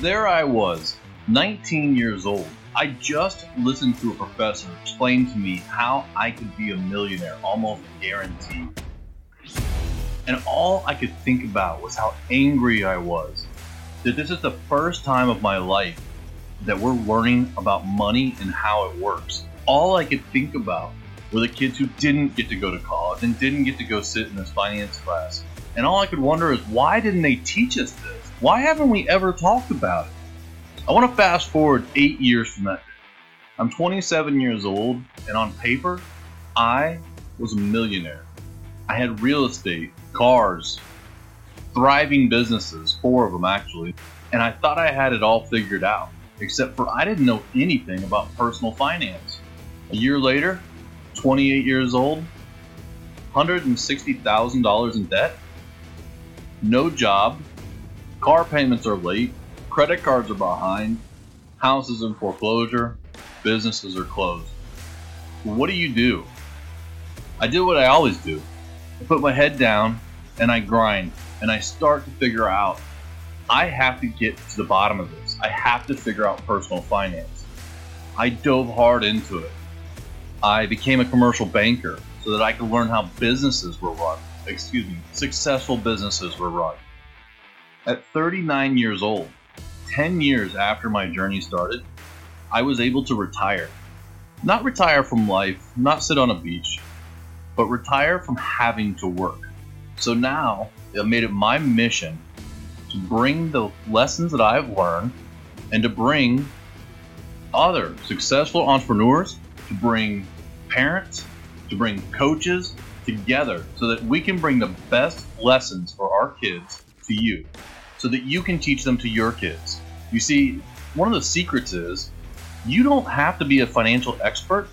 There I was, 19 years old. I just listened to a professor explain to me how I could be a millionaire, almost guaranteed. And all I could think about was how angry I was. That this is the first time of my life that we're learning about money and how it works. All I could think about were the kids who didn't get to go to college and didn't get to go sit in this finance class. And all I could wonder is why didn't they teach us this? Why haven't we ever talked about it? I want to fast forward eight years from that. Day. I'm 27 years old, and on paper, I was a millionaire. I had real estate, cars, thriving businesses, four of them actually, and I thought I had it all figured out, except for I didn't know anything about personal finance. A year later, 28 years old, $160,000 in debt, no job, car payments are late, credit cards are behind, houses in foreclosure, businesses are closed. What do you do? I do what I always do. I put my head down and I grind and I start to figure out I have to get to the bottom of this. I have to figure out personal finance. I dove hard into it. I became a commercial banker so that I could learn how businesses were run. Excuse me, successful businesses were run. At 39 years old, 10 years after my journey started, I was able to retire. Not retire from life, not sit on a beach, but retire from having to work. So now I made it my mission to bring the lessons that I've learned and to bring other successful entrepreneurs, to bring parents, to bring coaches together so that we can bring the best lessons for our kids to you so that you can teach them to your kids. You see, one of the secrets is you don't have to be a financial expert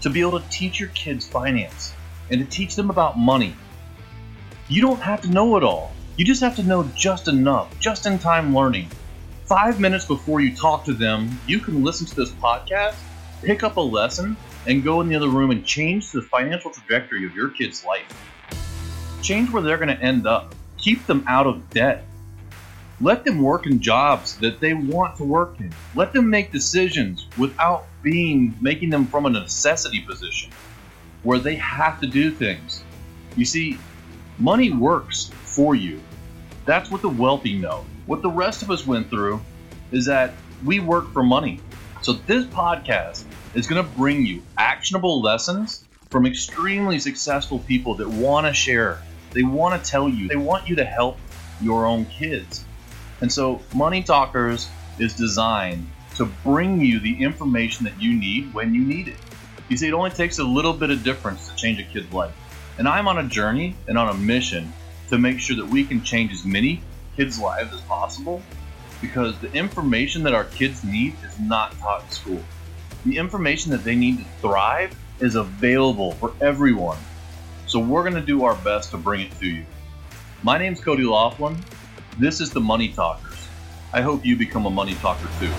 to be able to teach your kids finance and to teach them about money. You don't have to know it all. You just have to know just enough, just in time learning. Five minutes before you talk to them, you can listen to this podcast, pick up a lesson, and go in the other room and change the financial trajectory of your kid's life. Change where they're going to end up. Keep them out of debt. Let them work in jobs that they want to work in. Let them make decisions without being making them from a necessity position where they have to do things. You see, money works for you. That's what the wealthy know. What the rest of us went through is that we work for money. So this podcast is going to bring you actionable lessons from extremely successful people that want to share. They want to tell you. They want you to help your own kids. And so Money Talkers is designed to bring you the information that you need when you need it. You see, it only takes a little bit of difference to change a kid's life. And I'm on a journey and on a mission to make sure that we can change as many kids' lives as possible because the information that our kids need is not taught in school. The information that they need to thrive is available for everyone. So we're going to do our best to bring it to you. My name's Cody Laughlin. This is the Money Talkers. I hope you become a money talker too.